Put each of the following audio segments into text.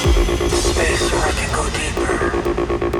Space where I can go deeper.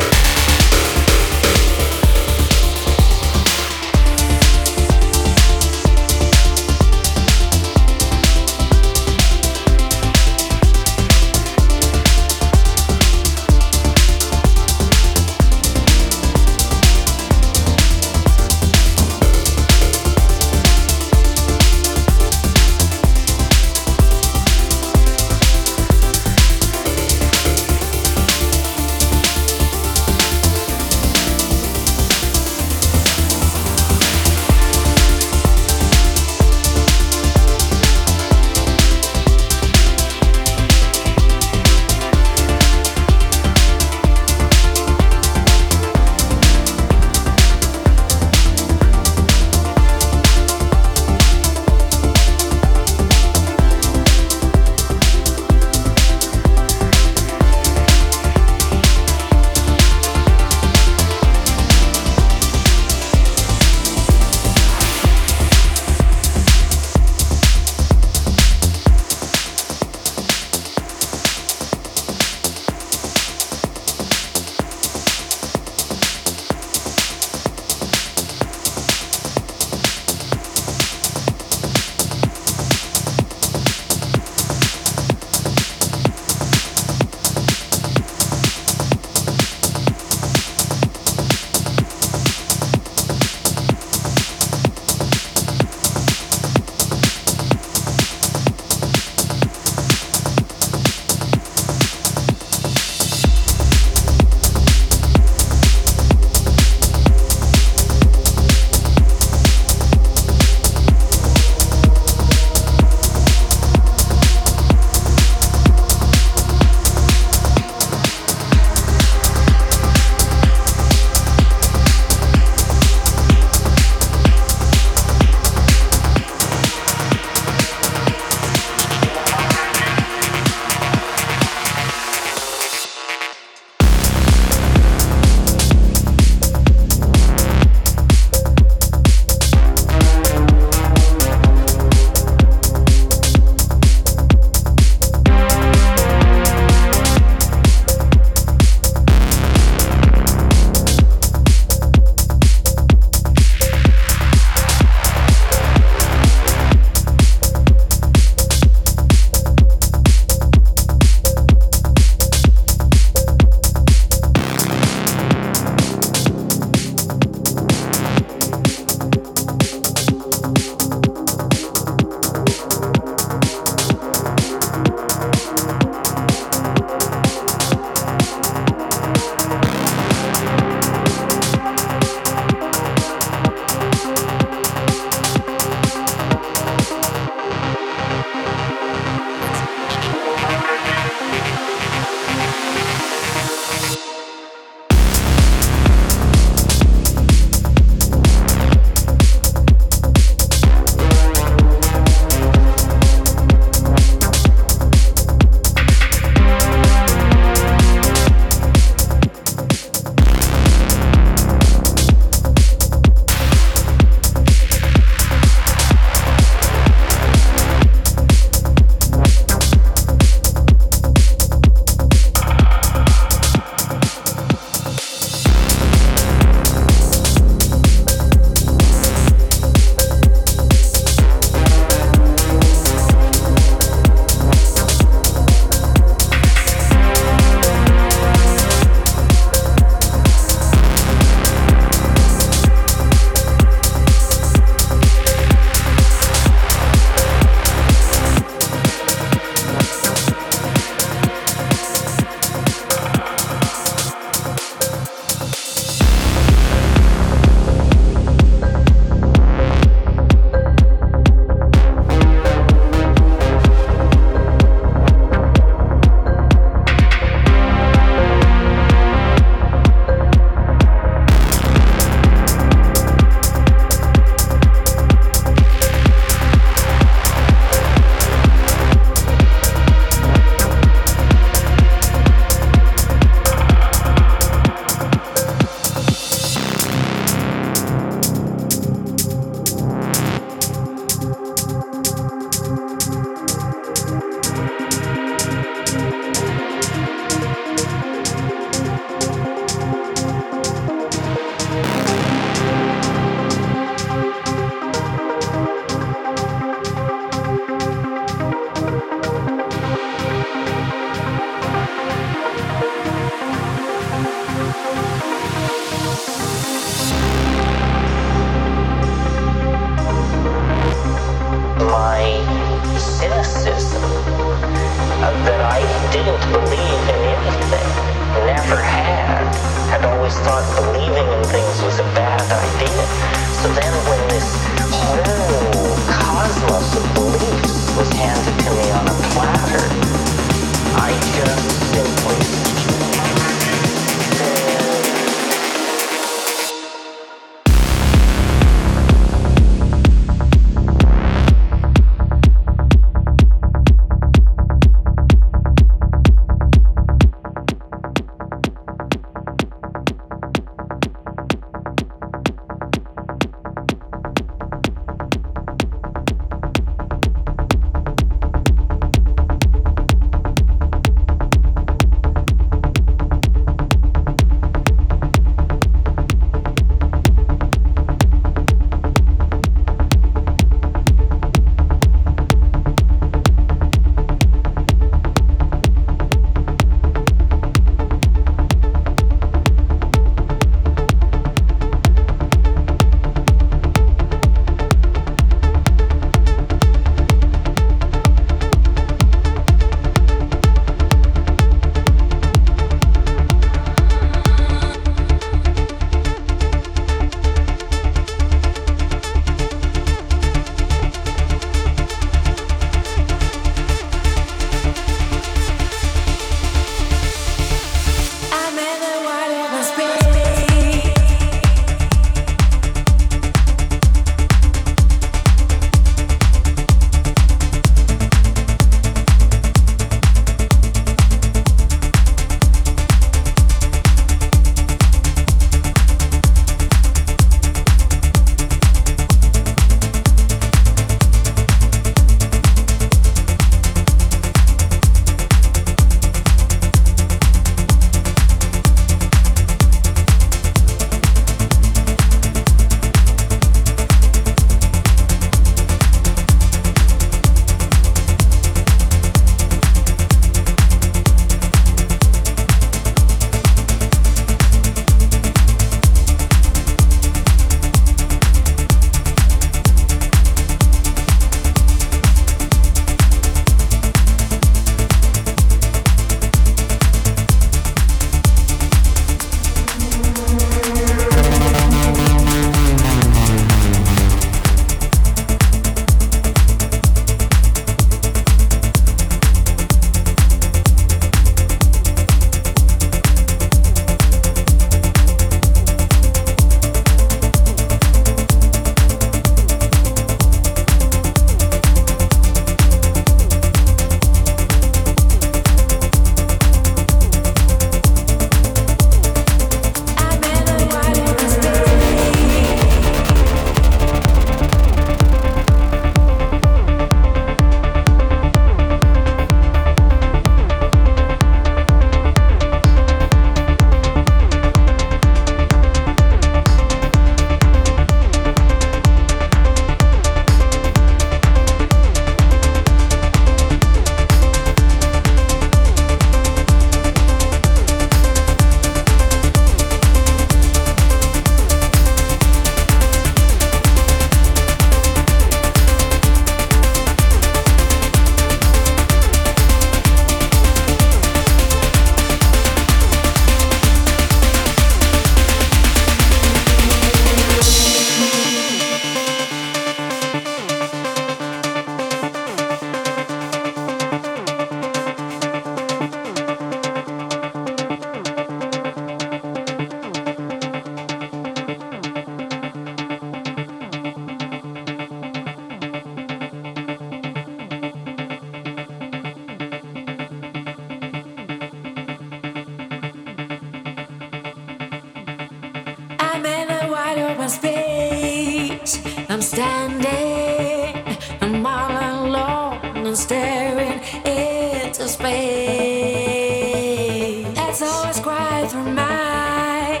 right through my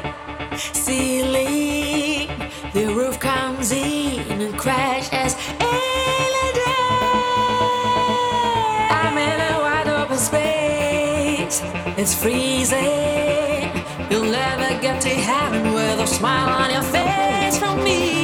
ceiling. The roof comes in and crashes in. I'm in a wide open space. It's freezing. You'll never get to heaven with a smile on your face from me.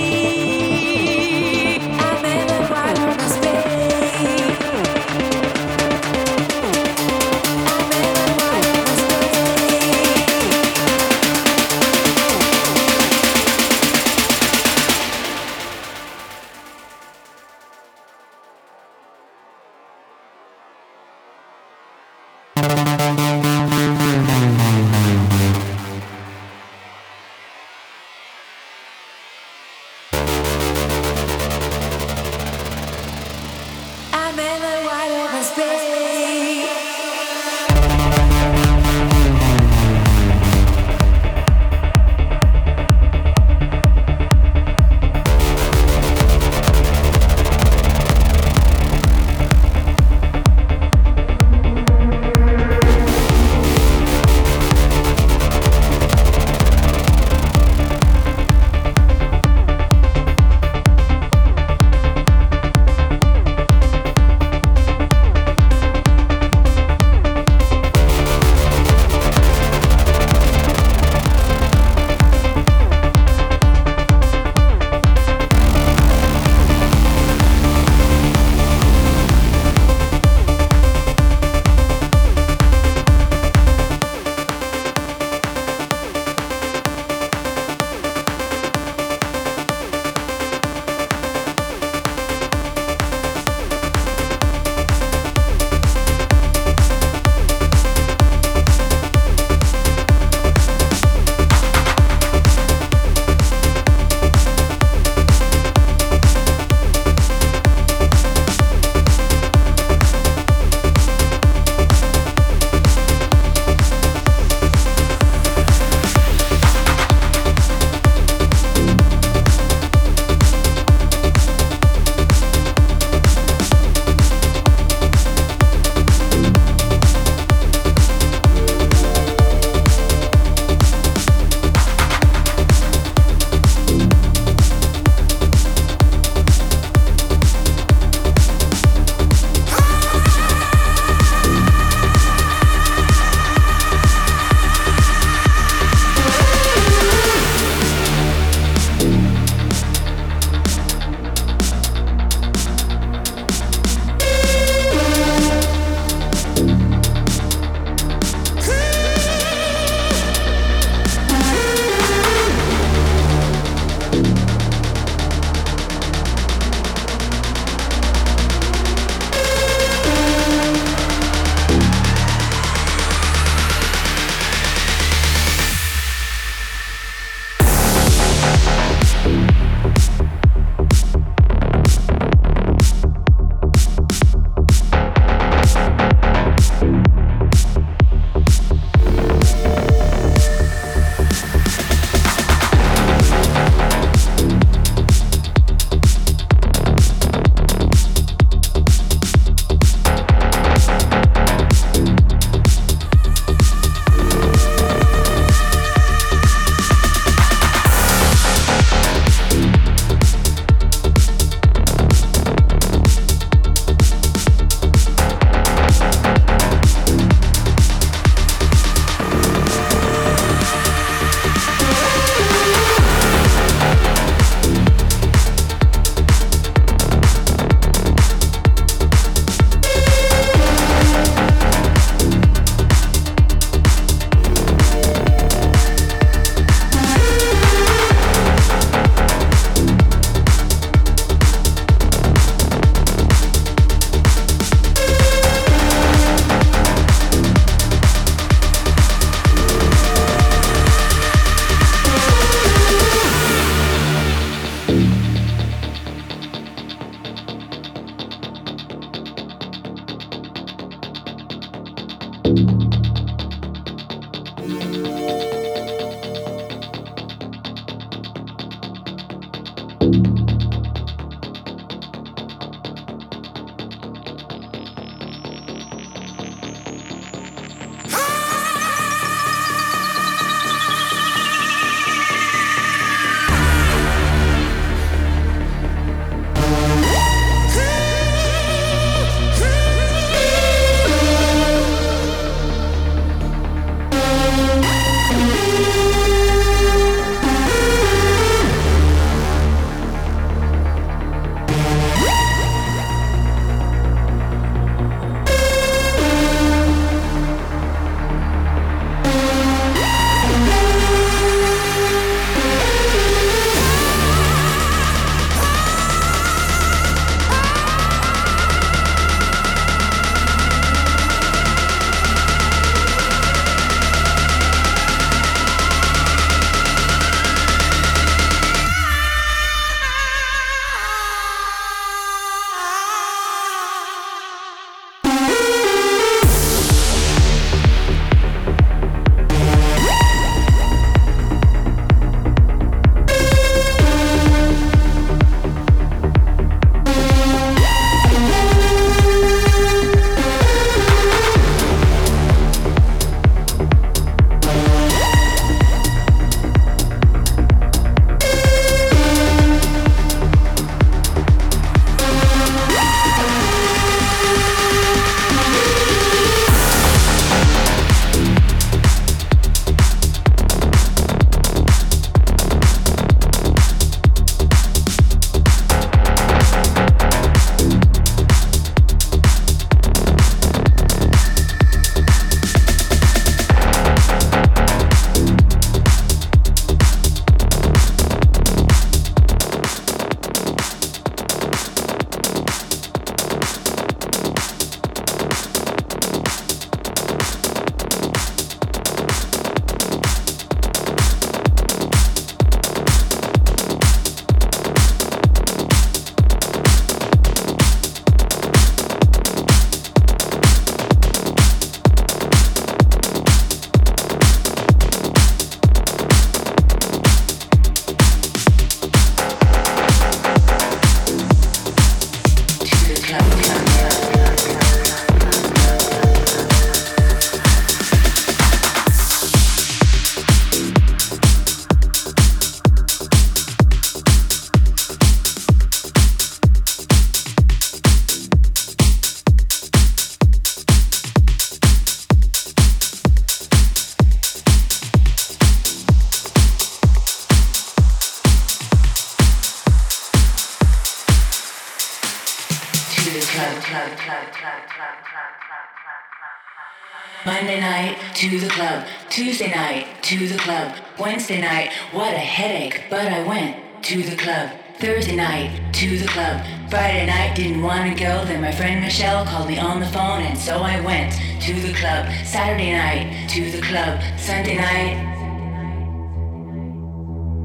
To the club, Tuesday night to the club, Wednesday night, what a headache, but I went to the club. Thursday night to the club, Friday night didn't want to go, then my friend Michelle called me on the phone and so I went to the club. Saturday night to the club, Sunday night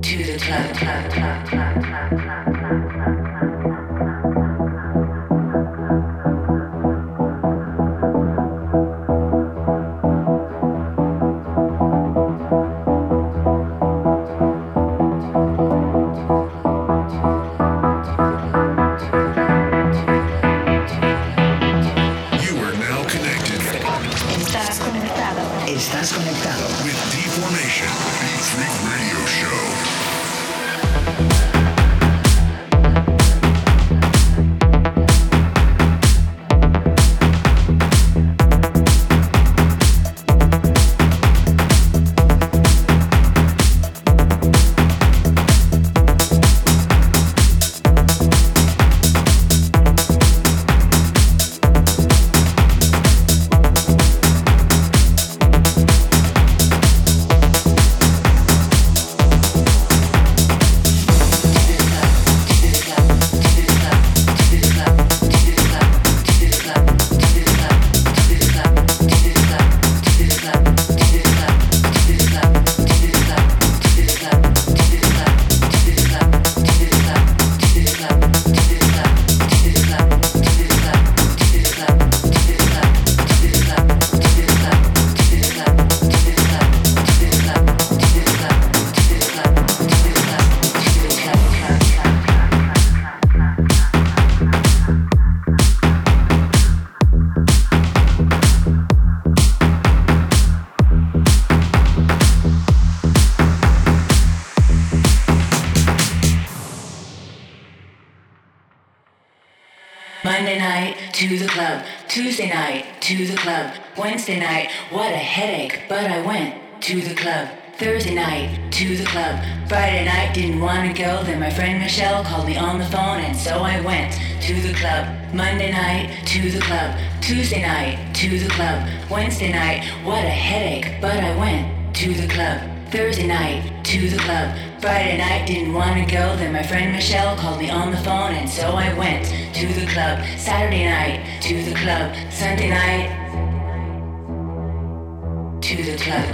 to the club, club, club, club, club, club, club. Tuesday Wednesday night, what a headache, but I went to the club. Thursday night to the club. Friday night didn't want to go, then my friend Michelle called me on the phone and so I went to the club. Monday night to the club. Tuesday night to the club. Wednesday night, what a headache, but I went to the club. Thursday night to the club. Friday night didn't want to go, then my friend Michelle called me on the phone and so I went to the club. Saturday night to the club. Sunday night to the club,